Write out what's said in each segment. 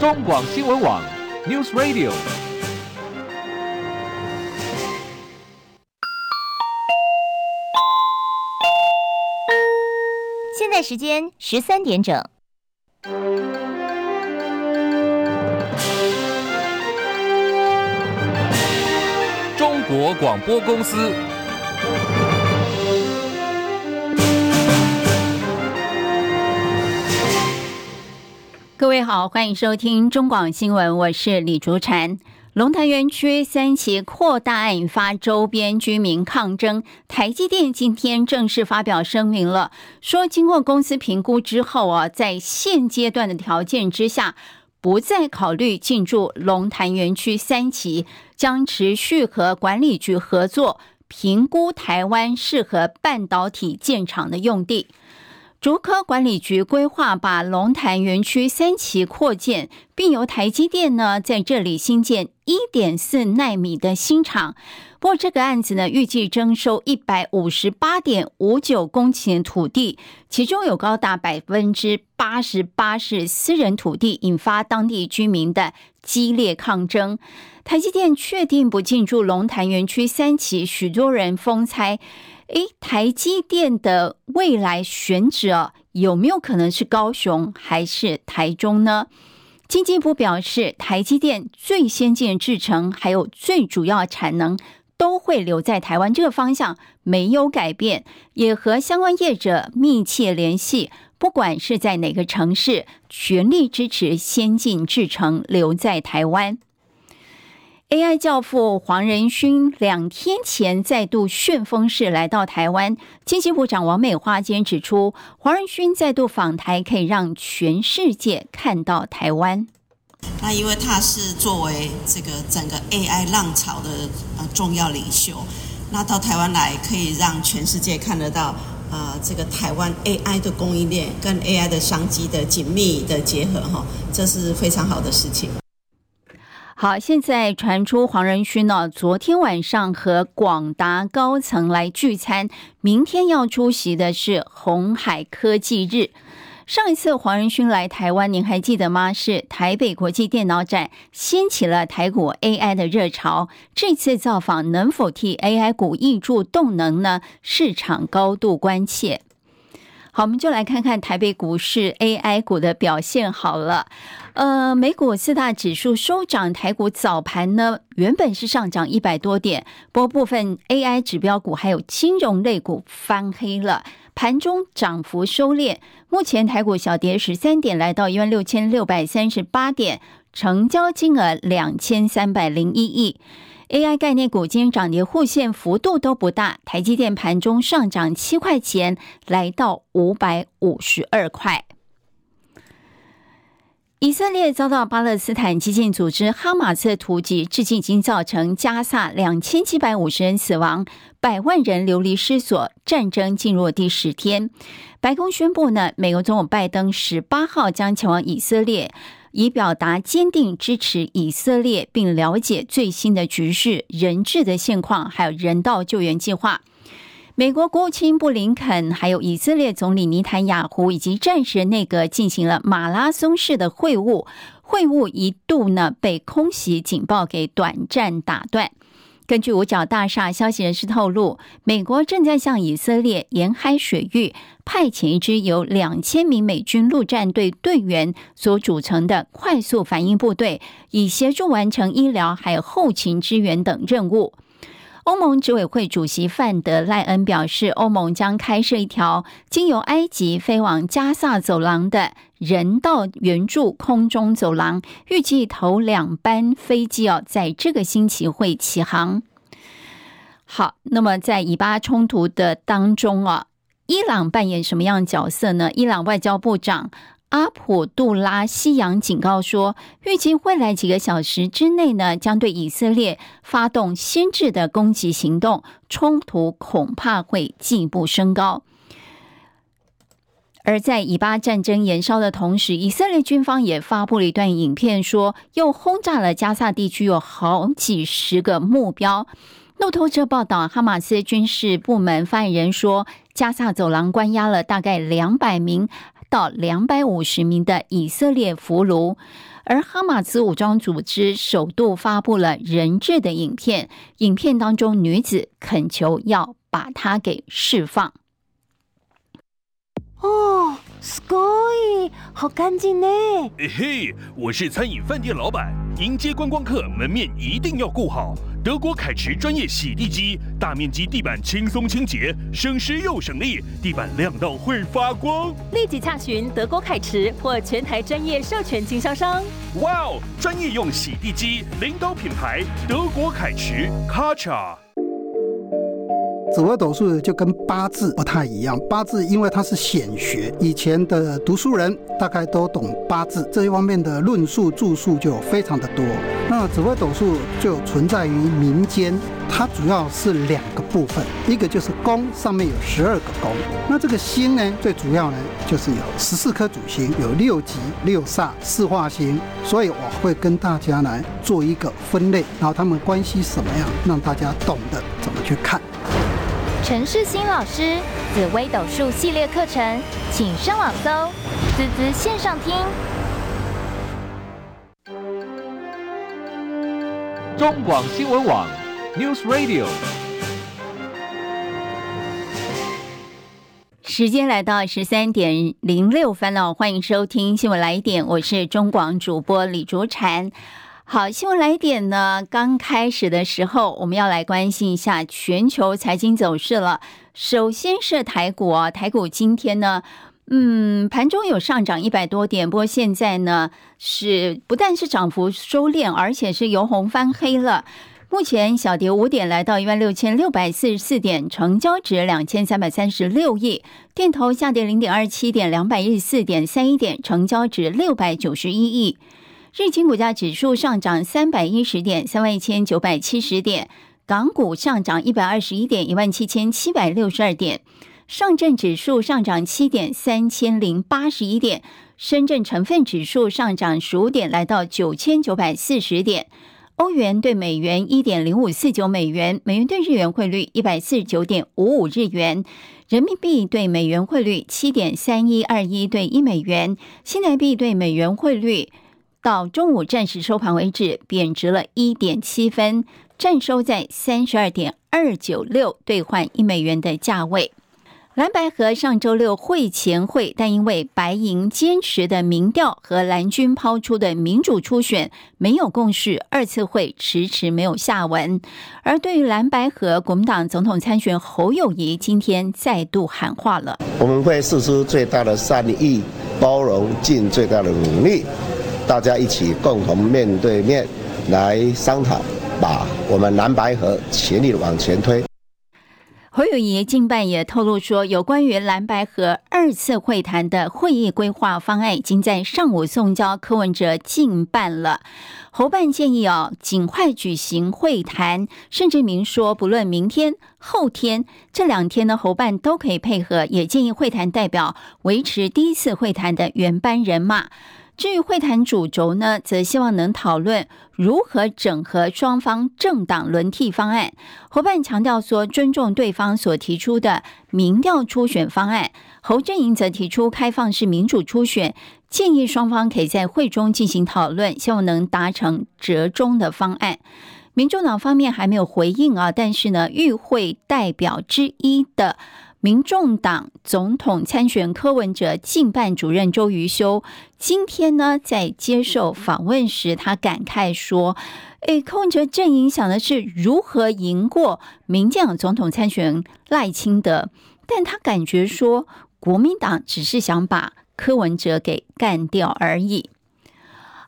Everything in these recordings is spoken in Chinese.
中广新闻网 News Radio。现在时间十三点整。中国广播公司。各位好，欢迎收听中广新闻，我是李竹婵。龙潭园区三期扩大案引发周边居民抗争，台积电今天正式发表声明了，说经过公司评估之后啊，在现阶段的条件之下，不再考虑进驻龙潭园区三期，将持续和管理局合作，评估台湾适合半导体建厂的用地。竹科管理局规划把龙潭园区三期扩建，并由台积电呢在这里新建一点四奈米的新厂。不过这个案子呢，预计征收一百五十八点五九公顷土地，其中有高达百分之八十八是私人土地，引发当地居民的激烈抗争。台积电确定不进驻龙潭园区三期，许多人风猜。诶，台积电的未来选址哦有没有可能是高雄还是台中呢？经济部表示，台积电最先进的制程还有最主要产能都会留在台湾，这个方向没有改变，也和相关业者密切联系，不管是在哪个城市，全力支持先进制程留在台湾。AI 教父黄仁勋两天前再度旋风式来到台湾，经济部长王美花今天指出，黄仁勋再度访台可以让全世界看到台湾。那因为他是作为这个整个 AI 浪潮的呃重要领袖，那到台湾来可以让全世界看得到呃这个台湾 AI 的供应链跟 AI 的商机的紧密的结合哈，这是非常好的事情。好，现在传出黄仁勋呢，昨天晚上和广达高层来聚餐，明天要出席的是鸿海科技日。上一次黄仁勋来台湾，您还记得吗？是台北国际电脑展掀起了台股 AI 的热潮。这次造访能否替 AI 股挹注动能呢？市场高度关切。好，我们就来看看台北股市 AI 股的表现好了。呃，美股四大指数收涨，台股早盘呢原本是上涨一百多点，不过部分 AI 指标股还有金融类股翻黑了，盘中涨幅收敛。目前台股小跌十三点，来到一万六千六百三十八点，成交金额两千三百零一亿。AI 概念股今天涨跌互现，幅度都不大。台积电盘中上涨七块钱，来到五百五十二块。以色列遭到巴勒斯坦激进组织哈马斯突击，至今已经造成加萨两千七百五十人死亡，百万人流离失所，战争进入第十天。白宫宣布呢，美国总统拜登十八号将前往以色列。以表达坚定支持以色列，并了解最新的局势、人质的现况，还有人道救援计划。美国国务卿布林肯，还有以色列总理尼坦雅胡以及战时内阁进行了马拉松式的会晤，会晤一度呢被空袭警报给短暂打断。根据五角大厦消息人士透露，美国正在向以色列沿海水域派遣一支由两千名美军陆战队队员所组成的快速反应部队，以协助完成医疗还有后勤支援等任务。欧盟执委会主席范德赖恩表示，欧盟将开设一条经由埃及飞往加萨走廊的人道援助空中走廊，预计头两班飞机哦在这个星期会起航。好，那么在以巴冲突的当中啊，伊朗扮演什么样角色呢？伊朗外交部长阿卜杜拉希扬警告说，预计未来几个小时之内呢，将对以色列发动先制的攻击行动，冲突恐怕会进一步升高。而在以巴战争延烧的同时，以色列军方也发布了一段影片，说又轰炸了加萨地区有好几十个目标。路透社报道，哈马斯军事部门发言人说，加萨走廊关押了大概两百名到两百五十名的以色列俘虏。而哈马斯武装组织首度发布了人质的影片，影片当中女子恳求要把他给释放。哦，すごい，好干净呢！嘿嘿，我是餐饮饭店老板，迎接观光客，门面一定要顾好。德国凯驰专业洗地机，大面积地板轻松清洁，省时又省力，地板亮到会发光。立即洽询德国凯驰或全台专业授权经销商。哇哦，专业用洗地机，领导品牌德国凯驰，卡恰。 紫微斗数就跟八字不太一样，八字因为它是显学，以前的读书人大概都懂八字这一方面的论述著述就非常的多。那紫微斗数就存在于民间，它主要是两个部分，一个就是宫，上面有十二个宫，那这个星呢，最主要呢就是有十四颗主星，有六吉、六煞、四化星，所以我会跟大家来做一个分类，然后他们关系什么样，让大家懂得怎么去看。陈世新老师紫微斗数系列课程，请上网搜“滋滋线上听”。中广新闻网 News Radio。时间来到十三点零六分了，欢迎收听新闻来一点，我是中广主播李竹婵。好，新闻来点呢。刚开始的时候，我们要来关心一下全球财经走势了。首先是台股啊，台股今天呢，嗯，盘中有上涨一百多点，不过现在呢是不但是涨幅收敛，而且是由红翻黑了。目前小跌五点，来到一万六千六百四十四点，成交值两千三百三十六亿。电投下跌零点二七点，两百一十四点三一点，成交值六百九十一亿。日经股价指数上涨三百一十点，三万一千九百七十点；港股上涨一百二十一点，一万七千七百六十二点；上证指数上涨七点，三千零八十一点；深圳成分指数上涨十五点，来到九千九百四十点；欧元对美元一点零五四九美元，美元对日元汇率一百四十九点五五日元，人民币对美元汇率七点三一二一对一美元，新台币对美元汇率。到中午暂时收盘为止，贬值了一点七分，暂收在三十二点二九六兑换一美元的价位。蓝白河上周六会前会，但因为白银坚持的民调和蓝军抛出的民主初选没有共识，二次会迟迟没有下文。而对于蓝白河，国民党总统参选侯友谊今天再度喊话了：我们会试出最大的善意、包容，尽最大的努力。大家一起共同面对面来商讨，把我们蓝白河全力往前推。侯友宜近半也透露说，有关于蓝白河二次会谈的会议规划方案已经在上午送交柯文哲进办了。侯办建议哦，尽快举行会谈，甚至明说不论明天、后天这两天的侯办都可以配合，也建议会谈代表维持第一次会谈的原班人马。至于会谈主轴呢，则希望能讨论如何整合双方政党轮替方案。侯办强调说，尊重对方所提出的民调初选方案。侯振营则提出开放式民主初选，建议双方可以在会中进行讨论，希望能达成折中的方案。民众党方面还没有回应啊，但是呢，与会代表之一的。民众党总统参选柯文哲竞办主任周瑜修今天呢，在接受访问时，他感慨说：“诶，柯文哲阵营想的是如何赢过民进党总统参选赖清德，但他感觉说国民党只是想把柯文哲给干掉而已。”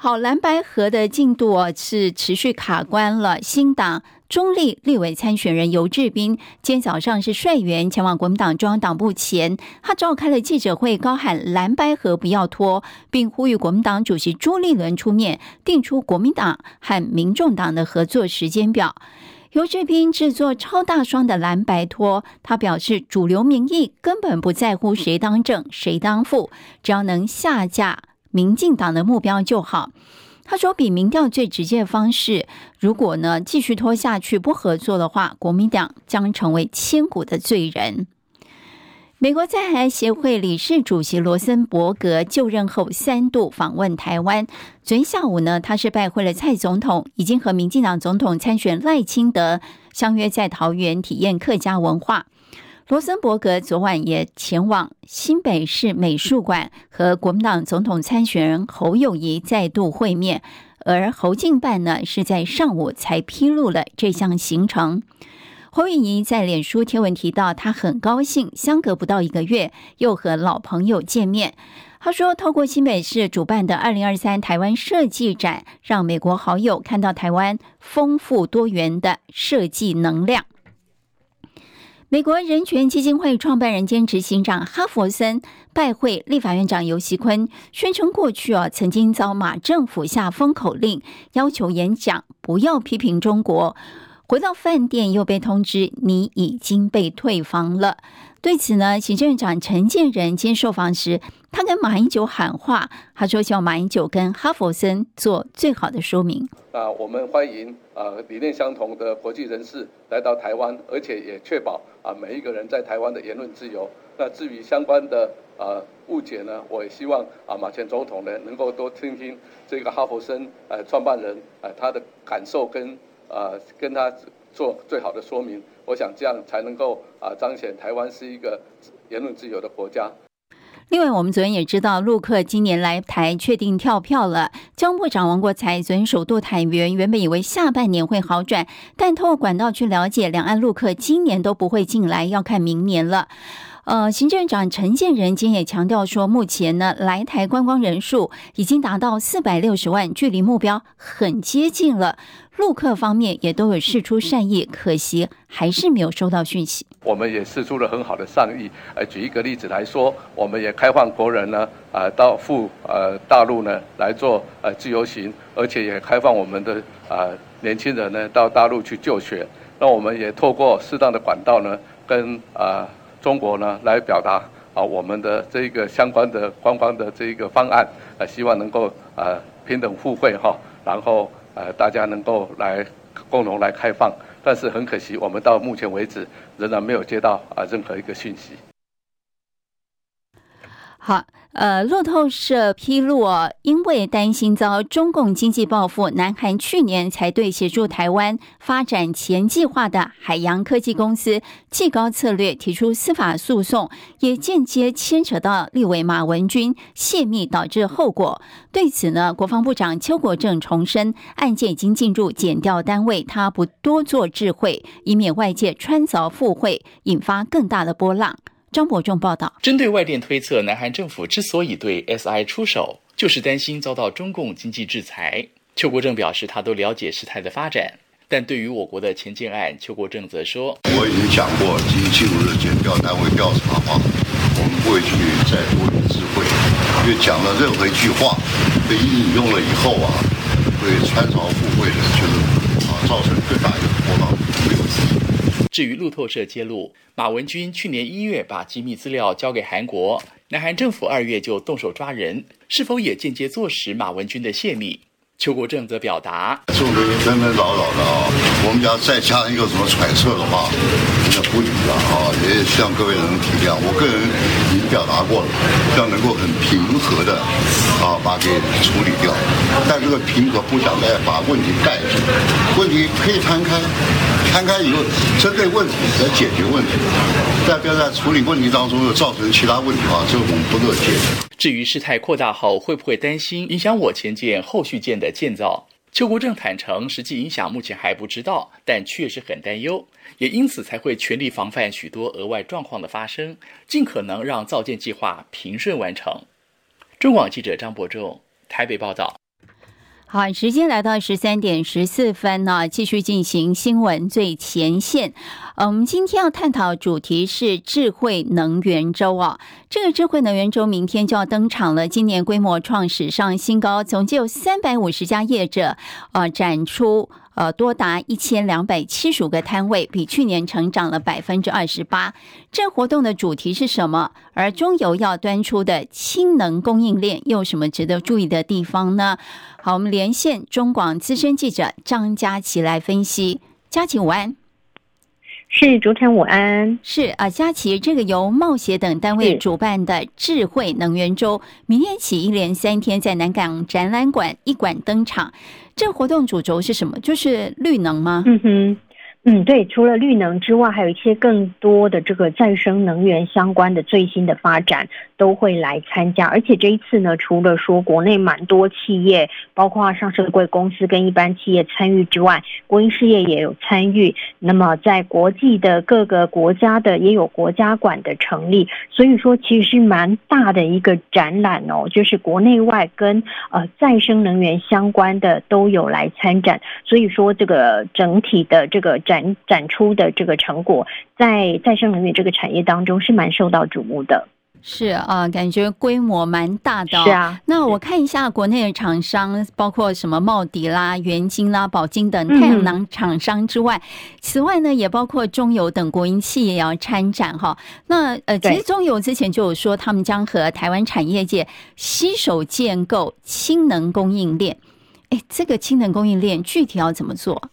好，蓝白河的进度是持续卡关了，新党。中立立委参选人游志斌今天早上是率员前往国民党中央党部前，他召开了记者会，高喊蓝白合不要拖，并呼吁国民党主席朱立伦出面定出国民党和民众党的合作时间表。游志斌制作超大双的蓝白拖，他表示主流民意根本不在乎谁当正谁当副，只要能下架民进党的目标就好。他说：“比民调最直接的方式，如果呢继续拖下去不合作的话，国民党将成为千古的罪人。”美国在台协会理事主席罗森伯格就任后三度访问台湾。昨天下午呢，他是拜会了蔡总统，已经和民进党总统参选赖清德相约在桃园体验客家文化。罗森伯格昨晚也前往新北市美术馆和国民党总统参选人侯友谊再度会面，而侯进办呢是在上午才披露了这项行程。侯友谊在脸书贴文提到，他很高兴，相隔不到一个月又和老朋友见面。他说，透过新北市主办的二零二三台湾设计展，让美国好友看到台湾丰富多元的设计能量。美国人权基金会创办人兼执行长哈佛森拜会立法院长游锡坤，宣称过去啊曾经遭马政府下封口令，要求演讲不要批评中国。回到饭店，又被通知你已经被退房了。对此呢，行政院长陈建仁接受访时，他跟马英九喊话，他说希望马英九跟哈佛森做最好的说明。啊，我们欢迎啊理念相同的国际人士来到台湾，而且也确保啊每一个人在台湾的言论自由。那至于相关的啊误解呢，我也希望啊马前总统呢能够多听听这个哈佛森呃创办人呃他的感受跟。呃，跟他做最好的说明，我想这样才能够啊彰显台湾是一个言论自由的国家。另外，我们昨天也知道，陆客今年来台确定跳票了。交通部长王国材昨天首度坦言，原本以为下半年会好转，但透过管道去了解，两岸陆客今年都不会进来，要看明年了。呃，行政长陈建仁今天也强调说，目前呢来台观光人数已经达到四百六十万，距离目标很接近了。陆客方面也都有释出善意，可惜还是没有收到讯息。我们也释出了很好的善意。呃，举一个例子来说，我们也开放国人呢，呃，到赴呃大陆呢来做呃自由行，而且也开放我们的、呃、年轻人呢到大陆去就学。那我们也透过适当的管道呢，跟。呃中国呢，来表达啊我们的这个相关的官方的这个方案，呃，希望能够呃平等互惠哈，然后呃大家能够来共同来开放，但是很可惜，我们到目前为止仍然没有接到啊任何一个讯息。好。呃，路透社披露，因为担心遭中共经济报复，南韩去年才对协助台湾发展前计划的海洋科技公司技高策略提出司法诉讼，也间接牵扯到立委马文君泄密导致后果。对此呢，国防部长邱国正重申，案件已经进入检调单位，他不多做智慧，以免外界穿凿附会，引发更大的波浪。张伯仲报道：针对外电推测，南韩政府之所以对 SI 出手，就是担心遭到中共经济制裁。邱国正表示，他都了解事态的发展，但对于我国的前建案，邱国正则说：“我已经讲过，已经进入的检调单位调查嘛，我们不会去再多言智慧，因为讲了任何一句话被引用了以后啊，会穿凿附会的，就是啊，造成更大一个波浪，没有意义。”至于路透社揭露，马文君去年一月把机密资料交给韩国，南韩政府二月就动手抓人，是否也间接坐实马文君的泄密？邱国正则表达：这种纷纷扰扰的啊，我们要再加一个什么揣测的话，那不理了啊！也希望各位能体谅，我个人已经表达过了，要能够很平和的啊把给处理掉。但这个平和不想再把问题盖住，问题可以摊开，摊开以后针对问题来解决问题，但不要在处理问题当中又造成其他问题啊，这个我们不乐见。至于事态扩大后会不会担心影响我前建后续建的建造，邱国正坦承，实际影响目前还不知道，但确实很担忧，也因此才会全力防范许多额外状况的发生，尽可能让造建计划平顺完成。中广记者张伯仲台北报道。好，时间来到十三点十四分呢，继续进行新闻最前线。呃，我们今天要探讨主题是智慧能源周啊。这个智慧能源周明天就要登场了，今年规模创史上新高，总计有三百五十家业者呃展出。呃，多达一千两百七十五个摊位，比去年成长了百分之二十八。这活动的主题是什么？而中油要端出的氢能供应链又有什么值得注意的地方呢？好，我们连线中广资深记者张佳琪来分析。佳琪午安。是主持人午安，是啊，佳琪，这个由贸协等单位主办的智慧能源周，明天起一连三天在南港展览馆一馆登场。这活动主轴是什么？就是绿能吗？嗯哼。嗯，对，除了绿能之外，还有一些更多的这个再生能源相关的最新的发展都会来参加。而且这一次呢，除了说国内蛮多企业，包括上市的贵公司跟一般企业参与之外，国营事业也有参与。那么在国际的各个国家的也有国家馆的成立，所以说其实是蛮大的一个展览哦，就是国内外跟呃再生能源相关的都有来参展。所以说这个整体的这个。展展出的这个成果，在再生能源这个产业当中是蛮受到瞩目的。是啊，感觉规模蛮大的哦。是啊，那我看一下国内的厂商，包括什么茂迪啦、元晶啦、宝晶等太阳能厂商之外，嗯，此外呢，也包括中油等国营企业也要参展哈。那呃，其实中油之前就有说，他们将和台湾产业界携手建构氢能供应链。哎，这个氢能供应链具体要怎么做？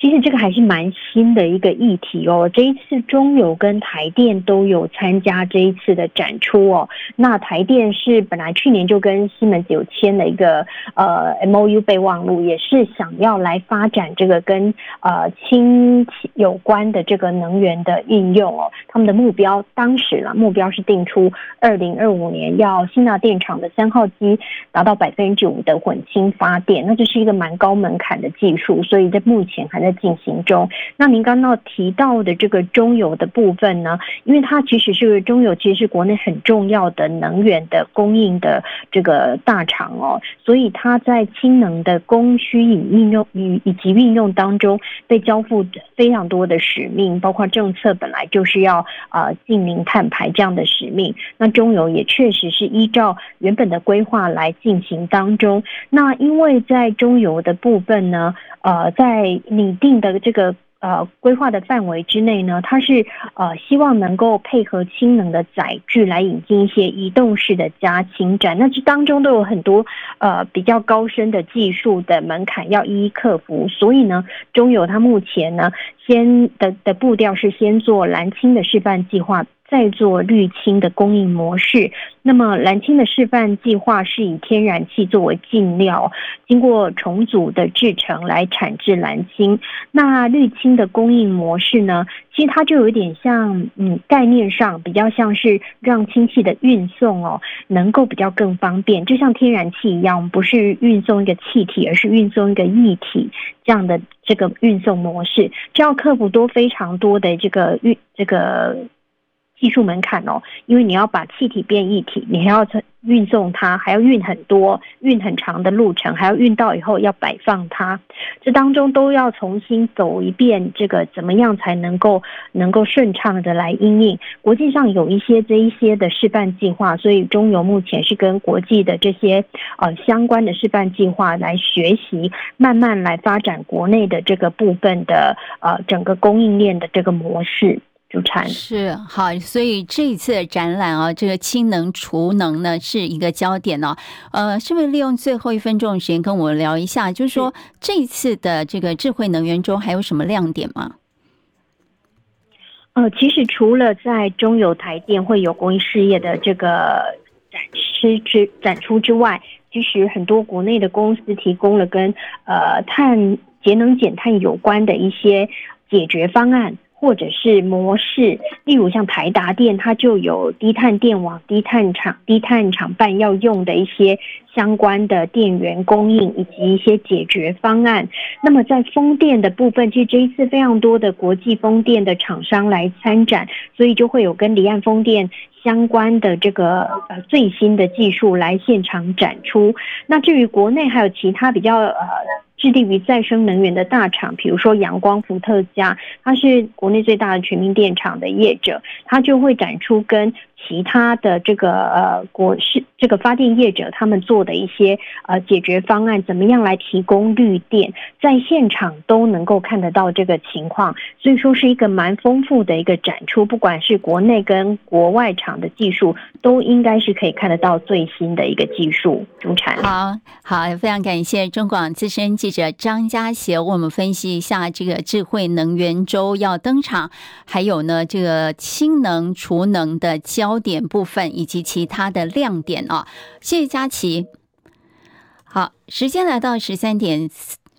其实这个还是蛮新的一个议题哦。这一次中油跟台电都有参加这一次的展出哦。那台电是本来去年就跟西门子有签了一个呃 MOU 备忘录，也是想要来发展这个跟呃氢有关的这个能源的应用哦。他们的目标当时呢，目标是定出二零二五年要新纳电厂的三号机达到百分之五的混氢发电，那这是一个蛮高门槛的技术，所以在目前还在。进行中。那您刚刚提到的这个中油的部分呢？因为它其实是中油，其实是国内很重要的能源的供应的这个大厂哦，所以它在氢能的供需与应用与以及运用当中被交付非常多的使命，包括政策本来就是要呃净零碳排这样的使命。那中油也确实是依照原本的规划来进行当中。那因为在中油的部分呢，呃，在你定的这个呃规划的范围之内呢，它是呃希望能够配合氢能的载具来引进一些移动式的加氢站，那这当中都有很多呃比较高深的技术的门槛要一一克服，所以呢，中油它目前呢先的的步调是先做蓝青的示范计划。再做绿青的供应模式，那么蓝青的示范计划是以天然气作为进料，经过重组的制成来产制蓝青。那绿青的供应模式呢？其实它就有点像，嗯，概念上比较像是让氢气的运送哦，能够比较更方便，就像天然气一样，不是运送一个气体，而是运送一个液体这样的这个运送模式，这要克服多非常多的这个运这个。技术门槛哦，因为你要把气体变液体，你还要运送它，还要运很多、运很长的路程，还要运到以后要摆放它，这当中都要重新走一遍，这个怎么样才能够能够顺畅的来应应？国际上有一些这一些的示范计划，所以中油目前是跟国际的这些呃相关的示范计划来学习，慢慢来发展国内的这个部分的呃整个供应链的这个模式。主产是好，所以这一次的展览啊，这个氢能储能呢是一个焦点呢、啊。呃，是不是利用最后一分钟的时间跟我聊一下？就是说这一次的这个智慧能源中还有什么亮点吗？呃，其实除了在中油台电会有公益事业的这个展示之展出之外，其实很多国内的公司提供了跟呃碳节能减碳有关的一些解决方案。或者是模式，例如像台达电，它就有低碳电网、低碳厂、低碳厂办要用的一些相关的电源供应以及一些解决方案。那么在风电的部分，其实这一次非常多的国际风电的厂商来参展，所以就会有跟离岸风电相关的这个呃最新的技术来现场展出。那至于国内还有其他比较呃。致力于再生能源的大厂，比如说阳光伏特加，它是国内最大的全民电厂的业者，它就会展出跟其他的这个呃国是这个发电业者他们做的一些呃解决方案，怎么样来提供绿电，在现场都能够看得到这个情况，所以说是一个蛮丰富的一个展出，不管是国内跟国外厂的技术，都应该是可以看得到最新的一个技术。主产好好，非常感谢中广资深记者张家协，为我们分析一下这个智慧能源周要登场，还有呢这个氢能储能的焦点部分以及其他的亮点啊。谢谢佳琪。好，时间来到十三点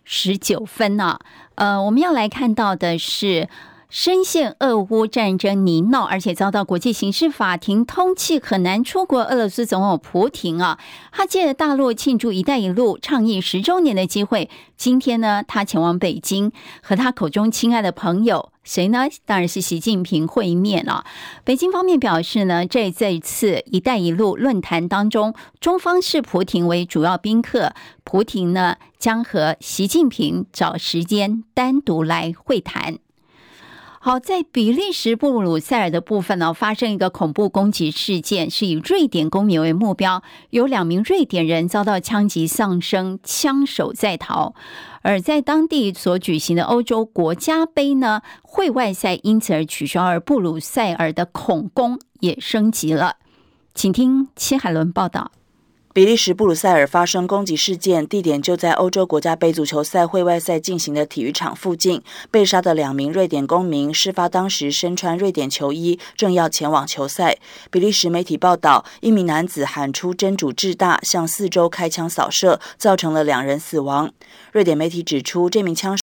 十九分呢、啊，呃，我们要来看到的是。深陷俄乌战争泥淖，而且遭到国际刑事法庭通缉，很难出国。俄罗斯总统普廷啊，他借着大陆庆祝“一带一路”倡议十周年的机会，今天呢，他前往北京，和他口中亲爱的朋友谁呢？当然是习近平会面了。北京方面表示呢，在这一次“一带一路”论坛当中，中方视普廷为主要宾客，普廷呢将和习近平找时间单独来会谈。好，在比利时布鲁塞尔的部分呢，发生一个恐怖攻击事件，是以瑞典公民为目标，有两名瑞典人遭到枪击丧生，枪手在逃。而在当地所举行的欧洲国家杯呢，会外赛因此而取消，而布鲁塞尔的恐攻也升级了。请听戚海伦报道。比利时布鲁塞尔发生攻击事件，地点就在欧洲国家杯足球赛会外赛进行的体育场附近。被杀的两名瑞典公民，事发当时身穿瑞典球衣，正要前往球赛。比利时媒体报道，一名男子喊出“真主至大”，向四周开枪扫射，造成了两人死亡。瑞典媒体指出，这名枪